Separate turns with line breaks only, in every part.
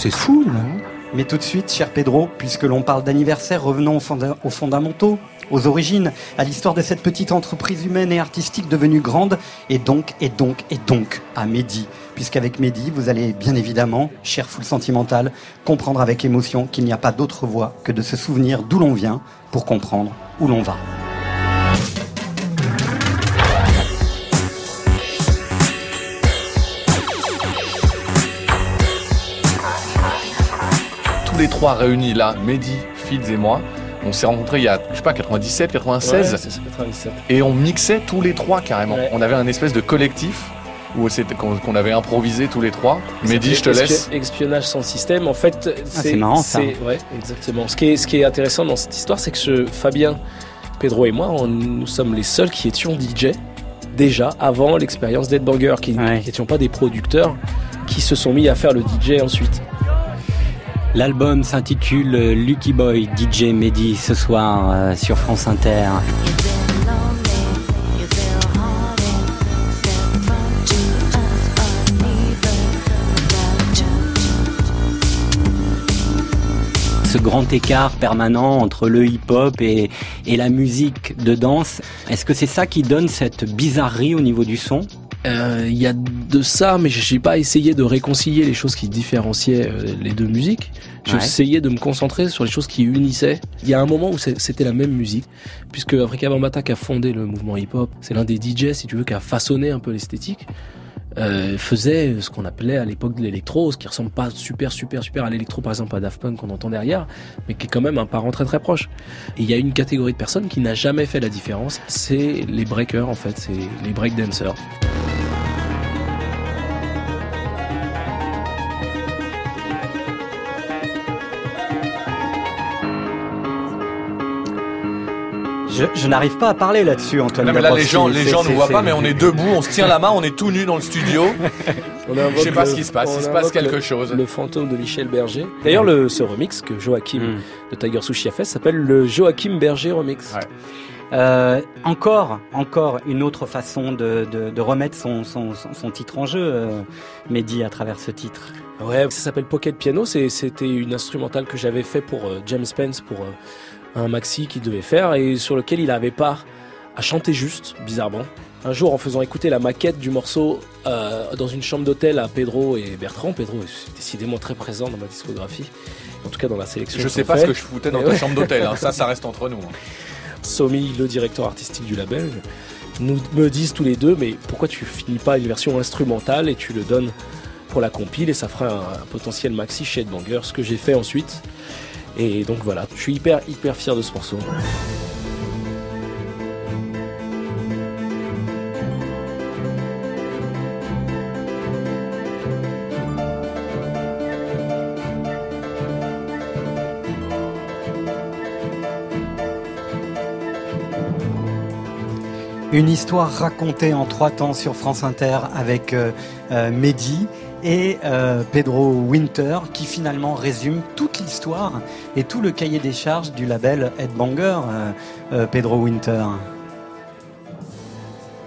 c'est fou, là.
Mais tout de suite, cher Pedro, puisque l'on parle d'anniversaire, revenons aux, fonda- aux fondamentaux, aux origines, à l'histoire de cette petite entreprise humaine et artistique devenue grande, et donc, et donc, et donc, à Mehdi. Puisqu'avec Mehdi, vous allez bien évidemment, cher foule sentimentale, comprendre avec émotion qu'il n'y a pas d'autre voie que de se souvenir d'où l'on vient pour comprendre où l'on va.
Les trois réunis là, Mehdi, Fields et moi, on s'est rencontrés il y a, je sais pas, 97, 96,
Ouais, c'est ça, 97.
et on mixait tous les trois carrément.
Ouais.
On avait un espèce de collectif où c'était qu'on avait improvisé tous les trois. Mehdi, je te laisse.
Espionnage sans système. En fait,
c'est marrant, ça.
c'est- Ouais, exactement. Ce qui, est, ce qui est intéressant dans cette histoire, c'est que ce- Fabien, Pedro et moi, on- nous sommes les seuls qui étions DJ déjà avant l'expérience d'Headbanger, qui
Ouais.
n'étions pas des producteurs qui se sont mis à faire le DJ ensuite.
L'album s'intitule Lucky Boy DJ Mehdi ce soir euh, sur France Inter. Ce grand écart permanent entre le hip-hop et, et la musique de danse, est-ce que c'est ça qui donne cette bizarrerie au niveau du son?
Euh, Il y a de ça, mais je n'ai pas essayé de réconcilier les choses qui différenciaient euh, les deux musiques. J'ai
Ouais.
essayé de me concentrer sur les choses qui unissaient. Il y a un moment où c'était la même musique, puisque Afrika Bambaataa qui a fondé le mouvement hip-hop, c'est l'un des DJ, si tu veux, qui a façonné un peu l'esthétique. Euh, faisait ce qu'on appelait à l'époque de l'électro, ce qui ressemble pas super super super à l'électro par exemple à Daft Punk qu'on entend derrière, mais qui est quand même un parent très très proche. Et il y a une catégorie de personnes qui n'a jamais fait la différence, c'est les breakers en fait, c'est les breakdancers.
Je, je n'arrive pas à parler là-dessus, Antoine.
Non, mais là, les gens, les gens ne voient pas, mais on est debout, on se tient la main, on est tout nu dans le studio.
On
Je sais pas
le-
ce qui se passe, il se passe quelque
le-
chose.
Le fantôme de Michel Berger. D'ailleurs, le, ce remix que Joachim
Mm.
de Tiger Sushi a fait s'appelle le Joachim Berger remix.
Ouais.
Euh, encore, encore une autre façon de, de, de remettre son, son, son, son titre en jeu, euh, Mehdi, à travers ce titre.
Ouais, ça s'appelle Pocket Piano. C'est- C'était une instrumentale que j'avais fait pour euh, James Spence, pour euh, un maxi qu'il devait faire et sur lequel il avait pas à chanter juste, bizarrement. Un jour, en faisant écouter la maquette du morceau euh, dans une chambre d'hôtel à Pedro et Bertrand, Pedro est décidément très présent dans ma discographie, en tout cas dans la sélection.
Je sais pas
fait.
ce que je foutais dans ta
ouais.
chambre d'hôtel, hein. ça, ça reste entre nous. hein.
Somi, le directeur artistique du label, nous me disent tous les deux, mais pourquoi tu finis pas une version instrumentale et tu le donnes pour la compile et ça fera un, un potentiel maxi chez Headbanger, ce que j'ai fait ensuite. Et donc voilà, je suis hyper hyper fier de ce morceau.
Une histoire racontée en trois temps sur France Inter avec euh, euh, Mehdi et euh, Pedro Winter qui finalement résume toute l'histoire et tout le cahier des charges du label Headbanger, euh, euh, Pedro Winter.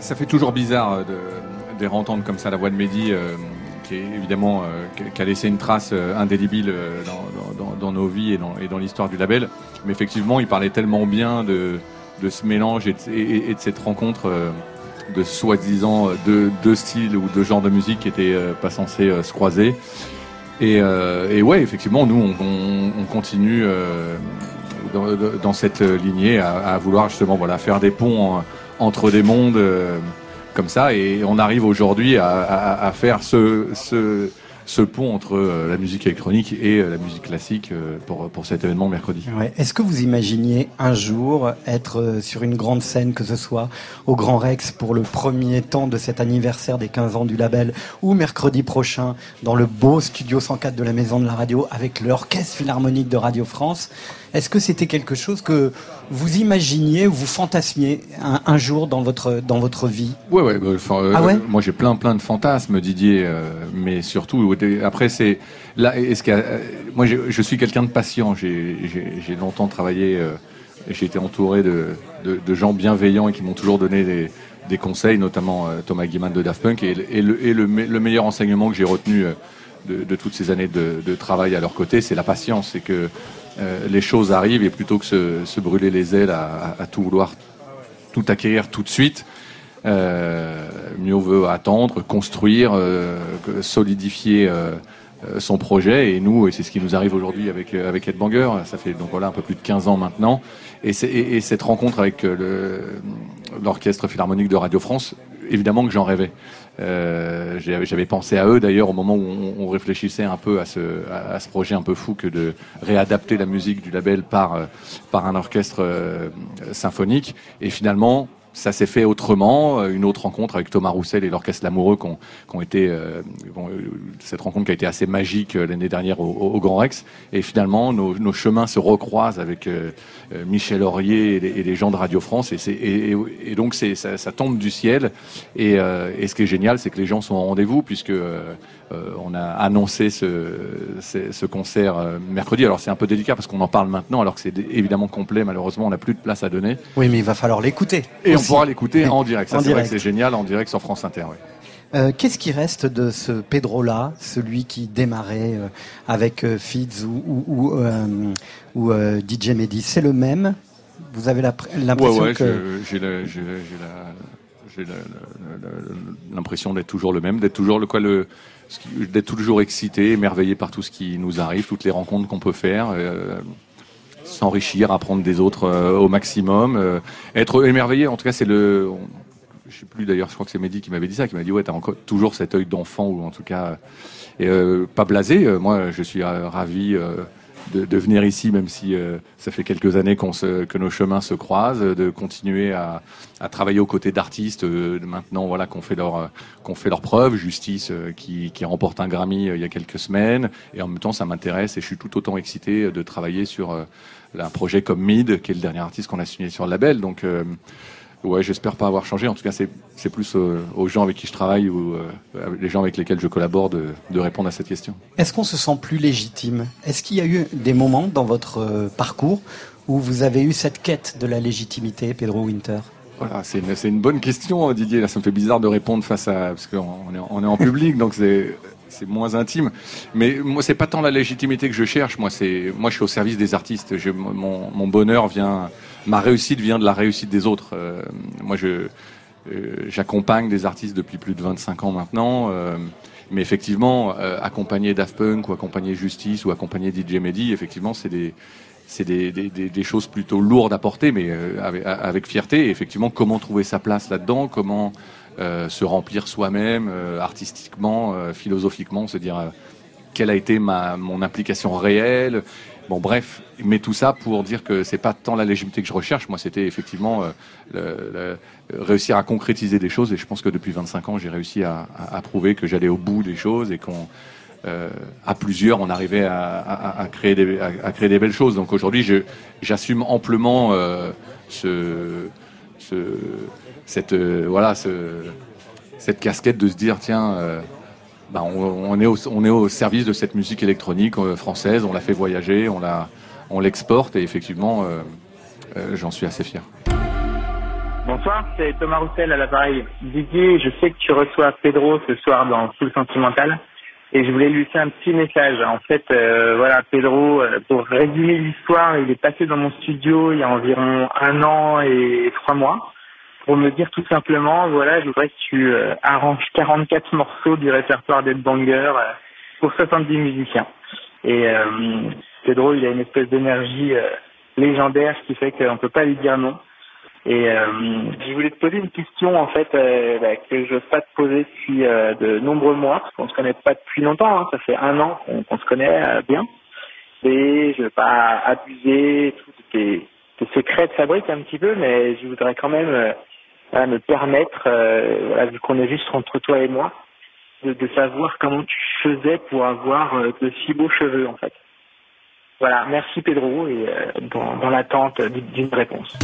Ça fait toujours bizarre de, de comme ça la voix de Mehdi, qui est évidemment qui- a laissé une trace indélébile dans, nos vies et dans, l'histoire du label. Mais effectivement, il parlait tellement bien de, ce mélange et de, et- et de cette rencontre de soi-disant euh, deux, deux styles ou deux genres de musique qui étaient euh, pas censés euh, se croiser. Et, et ouais, effectivement, nous, on, on- on continue dans, cette lignée à, vouloir justement voilà, faire des ponts en- entre des mondes comme ça. Et on arrive aujourd'hui à, faire ce, ce pont entre euh, la musique électronique et euh, la musique classique euh, pour, pour cet événement mercredi.
Est-ce que vous imaginiez un jour être sur une grande scène, que ce soit au Grand Rex pour le premier temps de cet anniversaire des 15 ans du label, ou mercredi prochain dans le beau studio 104 de la Maison de la Radio avec l'Orchestre Philharmonique de Radio France? Est-ce que c'était quelque chose que vous imaginiez ou vous fantasmiez un, un jour dans votre, dans votre vie?
Ouais, ouais. bah, enfin, euh,
Ah ouais?
moi, j'ai plein, plein de fantasmes, Didier. euh, mais surtout, après, c'est là. Est-ce a- euh, moi, je suis quelqu'un de patient. J'ai j'ai- j'ai longtemps travaillé. euh, j'ai été entouré de, de, de gens bienveillants et qui m'ont toujours donné des, des conseils, notamment euh, Thomas Guiman de Daft Punk. Et, le- et, le, et le, me- le meilleur enseignement que j'ai retenu euh, de, toutes ces années de, travail à leur côté, c'est la patience. C'est que les choses arrivent et plutôt que se, brûler les ailes à, tout vouloir tout acquérir tout de suite, euh, mieux vaut attendre, construire, euh, solidifier euh, son projet. Et nous, et c'est ce qui nous arrive aujourd'hui avec avec Ed Banger, ça fait donc voilà un peu plus de 15 ans maintenant. Et cette rencontre avec l'orchestre philharmonique de Radio France, évidemment que j'en rêvais. Euh, J'avais pensé à eux d'ailleurs au moment où on, réfléchissait un peu à ce, à, ce projet un peu fou que de réadapter la musique du label par, par un orchestre symphonique. Et finalement, ça s'est fait autrement. Euh, une autre rencontre avec Thomas Roussel et l'Orchestre Lamoureux, qui ont, euh, euh, cette rencontre qui a été assez magique l'année dernière au, Grand Rex. Et finalement, nos, chemins se recroisent avec Michel Aurier et les, gens de Radio France. Et, donc, ça, tombe du ciel. Et, ce qui est génial, c'est que les gens sont au rendez-vous, puisque euh, on a annoncé ce, concert euh, mercredi. Alors c'est un peu délicat parce qu'on en parle maintenant alors que c'est évidemment complet. Malheureusement, on n'a plus de place à donner.
Oui, mais il va falloir l'écouter.
Et on pourra l'écouter en direct. Ça, c'est vrai que c'est génial en direct sur France Inter.
Euh, qu'est-ce qui reste de ce Pedro-là, celui qui démarrait avec Fids ou, ou, DJ Mehdi? C'est le même? Vous avez l'impression
ouais, que... j'ai l'impression d'être toujours le même, d'être toujours le quoi le d'être toujours excité, émerveillé par tout ce qui nous arrive, toutes les rencontres qu'on peut faire. Euh, s'enrichir, apprendre des autres euh, au maximum, euh, être émerveillé. En tout cas, c'est le. je sais plus d'ailleurs, je crois que c'est Mehdi qui m'avait dit ça, qui m'a dit ouais, t'as encore toujours cet œil d'enfant ou en tout cas pas blasé. moi, je suis ravi de, venir ici, même si euh, ça fait quelques années qu'on se, que nos chemins se croisent, de continuer à, à travailler aux côtés d'artistes. Euh, maintenant, voilà, qu'on fait leur qu'on fait leur preuve. Justice euh, qui, qui remporte un Grammy il y a quelques semaines, et en même temps, ça m'intéresse et je suis tout autant excité de travailler sur un projet comme Mid, qui est le dernier artiste qu'on a signé sur le label. Donc Ouais, j'espère pas avoir changé. En tout cas, c'est plus euh, aux gens avec qui je travaille ou euh, les gens avec lesquels je collabore de, de répondre à cette question.
Est-ce qu'on se sent plus légitime? Est-ce qu'il y a eu des moments dans votre euh, parcours où vous avez eu cette quête de la légitimité, Pedro Winter?
Voilà, c'est une, une, bonne question, Didier. Là, ça me fait bizarre de répondre face à parce qu'on est, on est en public, donc c'est c'est moins intime. Mais moi, c'est pas tant la légitimité que je cherche. Moi, c'est moi, je suis au service des artistes. Je, mon, mon bonheur vient ma réussite vient de la réussite des autres. Euh, moi, je euh, j'accompagne des artistes depuis plus de 25 ans maintenant. Euh, mais effectivement, accompagner Daft Punk ou accompagner Justice ou accompagner DJ Mehdi, effectivement, c'est des c'est des, des, choses plutôt lourdes à porter, mais avec, avec, fierté. Et effectivement, comment trouver sa place là-dedans Comment se remplir soi-même artistiquement, philosophiquement, se dire quelle a été ma, mon implication réelle Bon, bref, mais tout ça pour dire que c'est pas tant la légitimité que je recherche. Moi, c'était effectivement euh, réussir à concrétiser des choses. Et je pense que depuis 25 ans, j'ai réussi à, prouver que j'allais au bout des choses et qu'on, euh, à plusieurs, on arrivait à, créer des, belles choses. Donc aujourd'hui, j'assume amplement euh, ce, voilà, ce, cette casquette de se dire, tiens bah, on, est au, service de cette musique électronique euh, française, on la fait voyager, on l'exporte et effectivement, euh, euh, j'en suis assez fier.
Bonsoir, c'est Thomas Roussel à l'appareil. Didier, je sais que tu reçois Pedro ce soir dans Full Sentimental et je voulais lui faire un petit message. En fait, voilà, Pedro, pour résumer l'histoire, il est passé dans mon studio il y a environ un an et trois mois pour me dire tout simplement, voilà, je voudrais que tu euh, arranges 44 morceaux du répertoire des Banger euh, pour 70 musiciens. Et euh, c'est drôle, il a une espèce d'énergie légendaire qui fait qu'on peut pas lui dire non. Et je voulais te poser une question en fait bah, que je n'ose pas te poser depuis de nombreux mois, parce qu'on se connaît pas depuis longtemps, hein, ça fait un an qu'on se connaît bien. Et je veux pas abuser tout tes, tes secrets de fabrique un petit peu, mais je voudrais quand même à me permettre, euh, vu qu'on est juste entre toi et moi, de, savoir comment tu faisais pour avoir euh, de si beaux cheveux en fait. Voilà, merci Pedro et euh, dans, l'attente d'une réponse.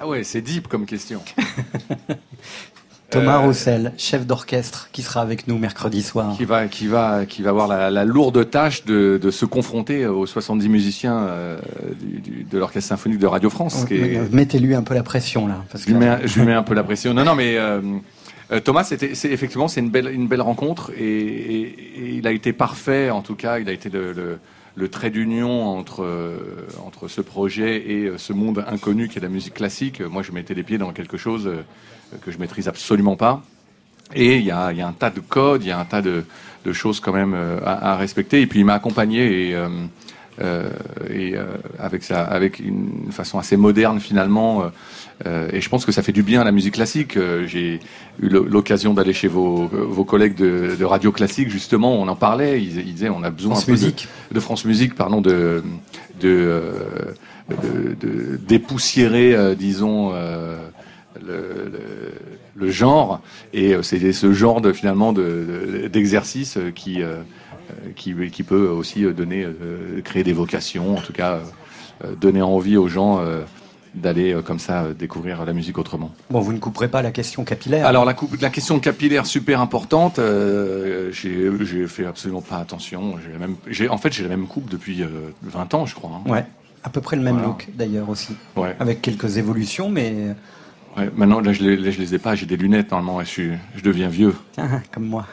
Ah ouais, c'est deep comme question.
Thomas Roussel, chef d'orchestre, qui sera avec nous mercredi soir.
Qui va, qui va, qui va avoir la, lourde tâche de, se confronter aux 70 musiciens de l'orchestre symphonique de Radio France.
Mettez-lui un peu la pression là.
Parce je, lui mets, un peu la pression. Non, non, mais Euh, Thomas, c'était, c'est, effectivement, c'est une belle, une belle rencontre et, et- et il a été parfait, en tout cas, il a été le, le- le trait d'union entre, euh, entre ce projet et euh, ce monde inconnu qui est la musique classique. Moi, je mettais les pieds dans quelque chose euh, que je maîtrise absolument pas. Et il y a, y a un tas de codes, il y a un tas de, de choses quand même à, à respecter. Et puis il m'a accompagné et, euh, et euh, avec, sa, avec une façon assez moderne finalement. euh, et je pense que ça fait du bien à la musique classique. J'ai eu l'o- l'occasion d'aller chez vos, vos collègues de, de radio classique justement. On en parlait. Ils, ils disaient on a besoin
France
un peu de-
Musique.
de, France Musique, pardon, de de, de, de dépoussiérer, disons. le, le- le genre et euh, c'est ce genre de finalement de- de- d'exercice euh, qui qui qui peut aussi donner euh, créer des vocations en tout cas donner envie aux gens d'aller euh, comme ça euh, découvrir la musique autrement.
Bon, vous ne couperez pas la question capillaire.
Alors la, coupe, la question capillaire super importante, euh, j'ai fait absolument pas attention. J'ai la même, j'ai en fait j'ai la même coupe depuis euh, 20 ans je crois. hein.
Ouais, à peu près le même
Voilà.
look d'ailleurs aussi,
Ouais.
avec quelques évolutions, mais
ouais. Maintenant là je les, là, je les ai pas, j'ai des lunettes normalement et je suis, je deviens vieux.
Ah, comme moi.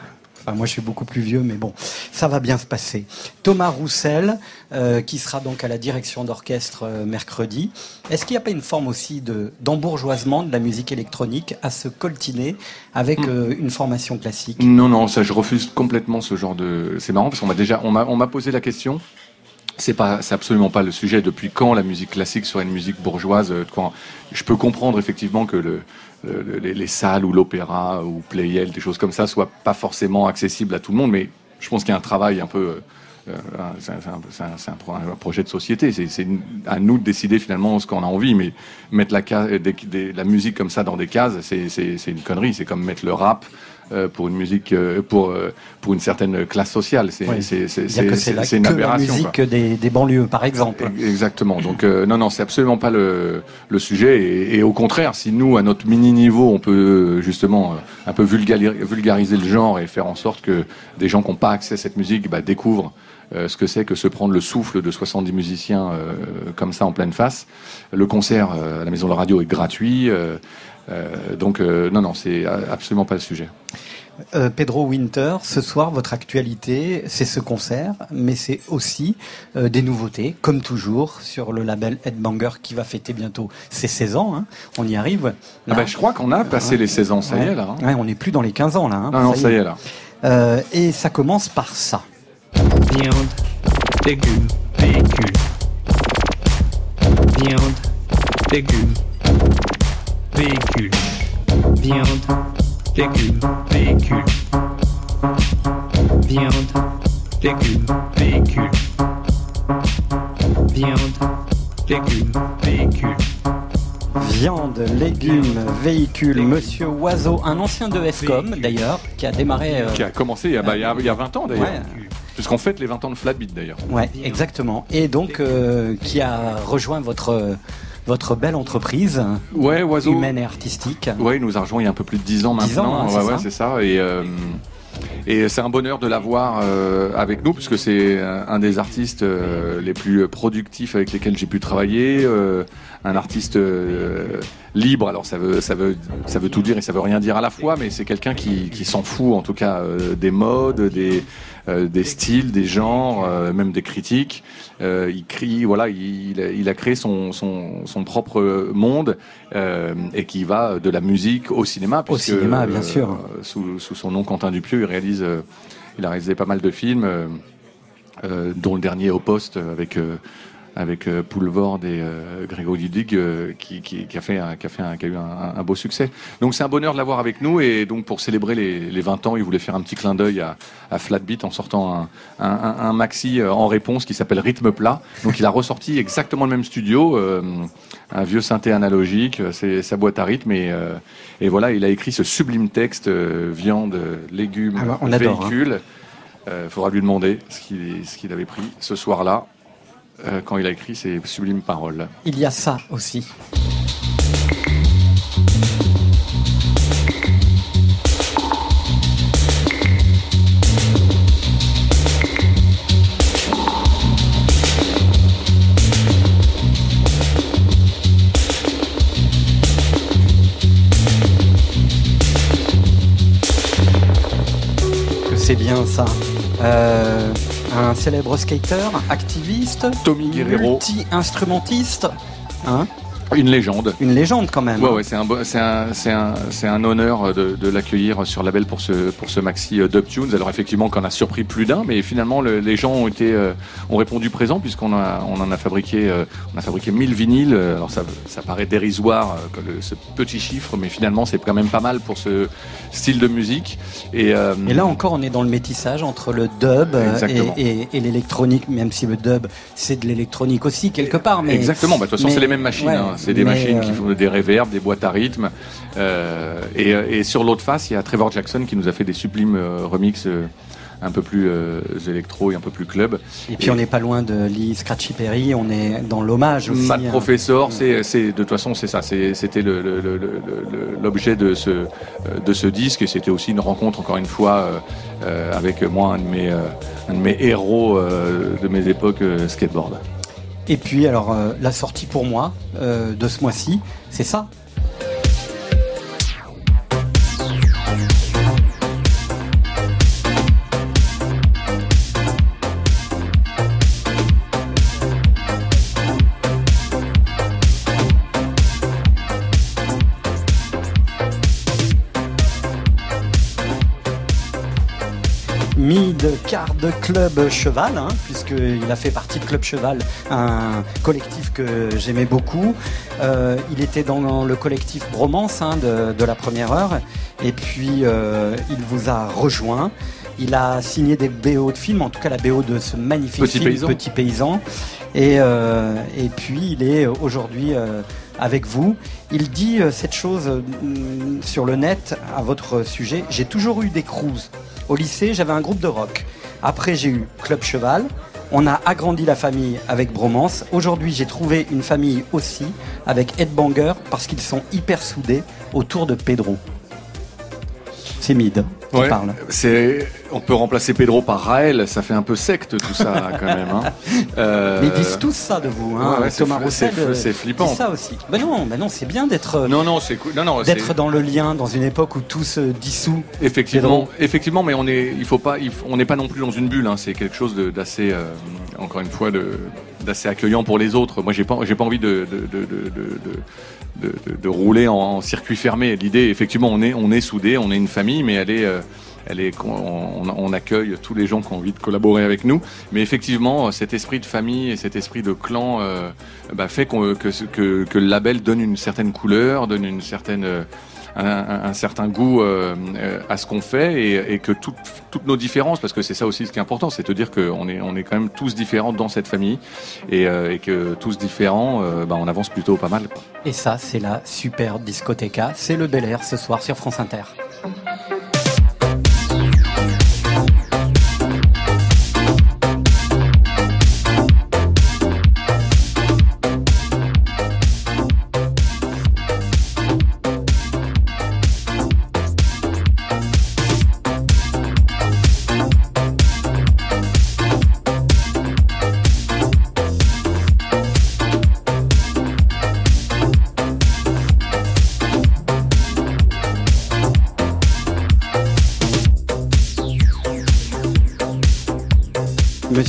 Enfin, moi, je suis beaucoup plus vieux, mais bon, ça va bien se passer. Thomas Roussel, euh, qui sera donc à la direction d'orchestre euh, mercredi. Est-ce qu'il n'y a pas une forme aussi de d'embourgeoisement de la musique électronique à se coltiner avec
Hmm.
euh, une formation classique?
Non, non, ça, je refuse complètement ce genre de. C'est marrant parce qu'on m'a déjà, on m'a, on m'a posé la question. C'est pas, c'est absolument pas le sujet. Depuis quand la musique classique serait une musique bourgeoise euh, quand Je peux comprendre effectivement que le, le- le- les, les salles ou l'opéra ou Playel, des choses comme ça, soient pas forcément accessibles à tout le monde, mais je pense qu'il y a un travail un peu. euh, un- c'est un, un- un- projet de société. C'est, à nous de décider finalement ce qu'on a envie, mais mettre la, des- des- la musique comme ça dans des cases, c'est, une connerie. C'est comme mettre le rap euh, pour une musique, euh, pour euh, pour une certaine classe sociale. C'est,
Oui.
c'est, c'est,
C'est-à-dire que
c'est-
c'est la,
c'est une
que la
aberration. quoi.
musique des, des banlieues, par exemple.
Exactement. Donc euh, non, non, c'est absolument pas le, le sujet. Et, et au contraire, si nous, à notre mini niveau, on peut euh, justement euh, un peu vulgari- vulgariser le genre et faire en sorte que des gens qui n'ont pas accès à cette musique bah, découvrent euh, ce que c'est que se prendre le souffle de 70 musiciens euh, comme ça en pleine face. Le concert euh, à la Maison de la Radio est gratuit. Euh, donc euh, non, non, c'est absolument pas le sujet.
Euh, Pedro Winter, ce soir, votre actualité, c'est ce concert, mais c'est aussi euh, des nouveautés, comme toujours, sur le label Headbanger qui va fêter bientôt ses 16 ans. hein. On y arrive.
Ah bah, je crois qu'on a passé les 16 ans, ça y est là. hein.
Ouais, on n'est plus dans les 15 ans là. hein.
Non, non, ça y est là.
Euh, et ça commence par ça.
Viande, légumes, véhicule. Viande, légumes, véhicule. Viande, légumes, véhicule. Viande, légumes, véhicule. Viande, légumes, véhicule.
Viande, légumes, véhicules, Monsieur Oiseau, un ancien de Escom d'ailleurs, qui a démarré. euh,
Qui a commencé il y a, bah, il y a, il y a 20 ans d'ailleurs.
ouais,
Puisqu'on fête les 20 ans de Flatbeat d'ailleurs.
ouais, exactement. Et donc euh, qui a rejoint votre votre belle entreprise
Ouais, Oiseau.
humaine et artistique.
Ouais, il nous a rejoint il y a un peu plus de 10 ans
10 ans,
maintenant.
hein, c'est
ouais, ouais,
ça.
c'est ça. Et, euh, et c'est un bonheur de l'avoir euh, avec nous, puisque c'est un un des artistes euh, les plus productifs avec lesquels j'ai pu travailler. Un artiste euh, libre, alors ça veut, ça, veut, ça veut tout dire et ça veut rien dire à la fois, mais c'est quelqu'un qui, qui s'en fout en tout cas euh, des modes, des, euh, des styles, des genres, même des critiques. Il crie, voilà, il, il a- créé son, son, son propre monde et qui va de la musique au cinéma.
Au cinéma, bien sûr.
sous, sous son nom Quentin Dupieux, il réalise, il a réalisé pas mal de films, dont le dernier au poste avec. Avec euh, Poulvord et euh, Grégory Dudig euh, qui, qui, qui a fait un, qui a fait un, qui a eu un, un beau succès. Donc c'est un bonheur de l'avoir avec nous et donc pour célébrer les, les 20 ans, il voulait faire un petit clin d'œil à, à Flatbeat en sortant un, un, un- un maxi en réponse qui s'appelle Rythme plat. Donc il a ressorti exactement le même studio, euh, un vieux synthé analogique, c'est sa boîte à rythme et, euh, et voilà, il a écrit ce sublime texte euh, viande, légumes,
Ah bah, on adore,
véhicules. Il faudra lui demander ce qu'il ce qu'il avait pris ce soir-là euh, quand il a écrit ces sublimes paroles.
Il y a ça aussi. c'est bien ça. Euh, un célèbre skater, activiste,
Tommy Guerrero.
multi-instrumentiste. Hein?
Une légende.
Une légende quand même.
Ouais,
hein.
ouais, c'est un, c'est un, c'est un, c'est un honneur de, de l'accueillir sur label pour ce, pour ce maxi euh, Dub Tunes. Alors effectivement, qu'on a surpris plus d'un, mais finalement le- les gens ont été, euh, ont répondu présent puisqu'on a, on en a fabriqué, euh, on a fabriqué 1000 vinyles. Euh, Alors ça, ça paraît dérisoire euh, le- ce petit chiffre, mais finalement c'est quand même pas mal pour ce style de musique. Et, euh,
Et là encore, on est dans le métissage entre le dub euh, et, et- et l'électronique, même si le dub, c'est de l'électronique aussi, quelque part. Mais,
Exactement, bah, de toute façon
mais-
c'est les mêmes machines,
ouais,
hein. C'est des
mais,
machines
euh,
qui font des reverbs, des boîtes à rythme. Euh, et, et sur l'autre face, il y a Trevor Jackson qui nous a fait des sublimes euh, remixes euh, un peu plus euh, électro et un peu plus club.
Et puis on n'est pas loin de Lee Scratchy Perry, on est dans l'hommage aussi. Hein.
Professor, c'est, de toute façon c'est ça, c'était l'objet de ce, euh, de ce disque et c'était aussi une rencontre encore une fois euh, euh, avec moi, un de mes, euh, un de mes héros euh, de mes époques euh, skateboard.
Et puis alors euh, la sortie pour moi euh, de ce mois-ci, c'est ça. Card Club Cheval, hein, puisqu'il a fait partie de Club Cheval, un collectif que j'aimais beaucoup. Euh, il était dans le collectif Bromance hein, de, de la première heure, et puis euh, il vous a rejoint. Il a signé des BO de films, en tout cas la BO de ce magnifique
Petit
film
Paysan.
Petit Paysan. Et, euh, et puis il est aujourd'hui avec vous. Il dit cette chose sur le net à votre sujet. J'ai toujours eu des cruises. Au lycée, j'avais un groupe de rock. Après, j'ai eu Club Cheval. On a agrandi la famille avec Bromance. Aujourd'hui, j'ai trouvé une famille aussi avec Headbanger parce qu'ils sont hyper soudés autour de Pedro. C'est Mid qui
Ouais.
parle.
C'est, on peut remplacer Pedro par Raël, ça fait un peu secte tout ça quand même. Hein. Euh,
Mais ils disent tous ça de vous, hein.
ouais, ouais, c'est
Thomas Roussel.
c'est-
euh,
c'est flippant.
ça aussi. Ben non, ben non, c'est bien d'être
Non, non, c'est cool. Non, non,
d'être dans le lien dans une époque où tout se dissout.
Effectivement, effectivement, mais on est, il faut pas, il faut- on n'est pas non plus dans une bulle. Hein, c'est quelque chose d'assez, euh, encore une fois, de- d'assez accueillant pour les autres. Moi, j'ai pas, j'ai pas envie de, de, de, de, de- rouler en, circuit fermé. L'idée, effectivement, on est, on est soudés, on est une famille, mais elle est, euh, elle est, on, accueille tous les gens qui ont envie de collaborer avec nous. Mais effectivement, cet esprit de famille et cet esprit de clan euh, bah, fait que, que, que le label donne une certaine couleur, donne une certaine euh, un, certain goût euh, euh, à ce qu'on fait et, que toutes, nos différences, parce que c'est ça aussi ce qui est important, c'est de dire qu'on est, quand même tous différents dans cette famille et, euh, que tous différents, bah, on avance plutôt pas mal.
Et ça, c'est la super discothèque. C'est le Bel Air ce soir sur France Inter.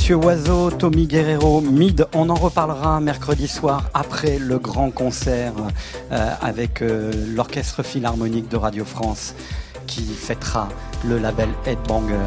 Monsieur Oiseau, Tommy Guerrero, Mid, on en reparlera mercredi soir après le grand concert euh, avec euh, l'Orchestre Philharmonique de Radio France qui fêtera le label Headbanger.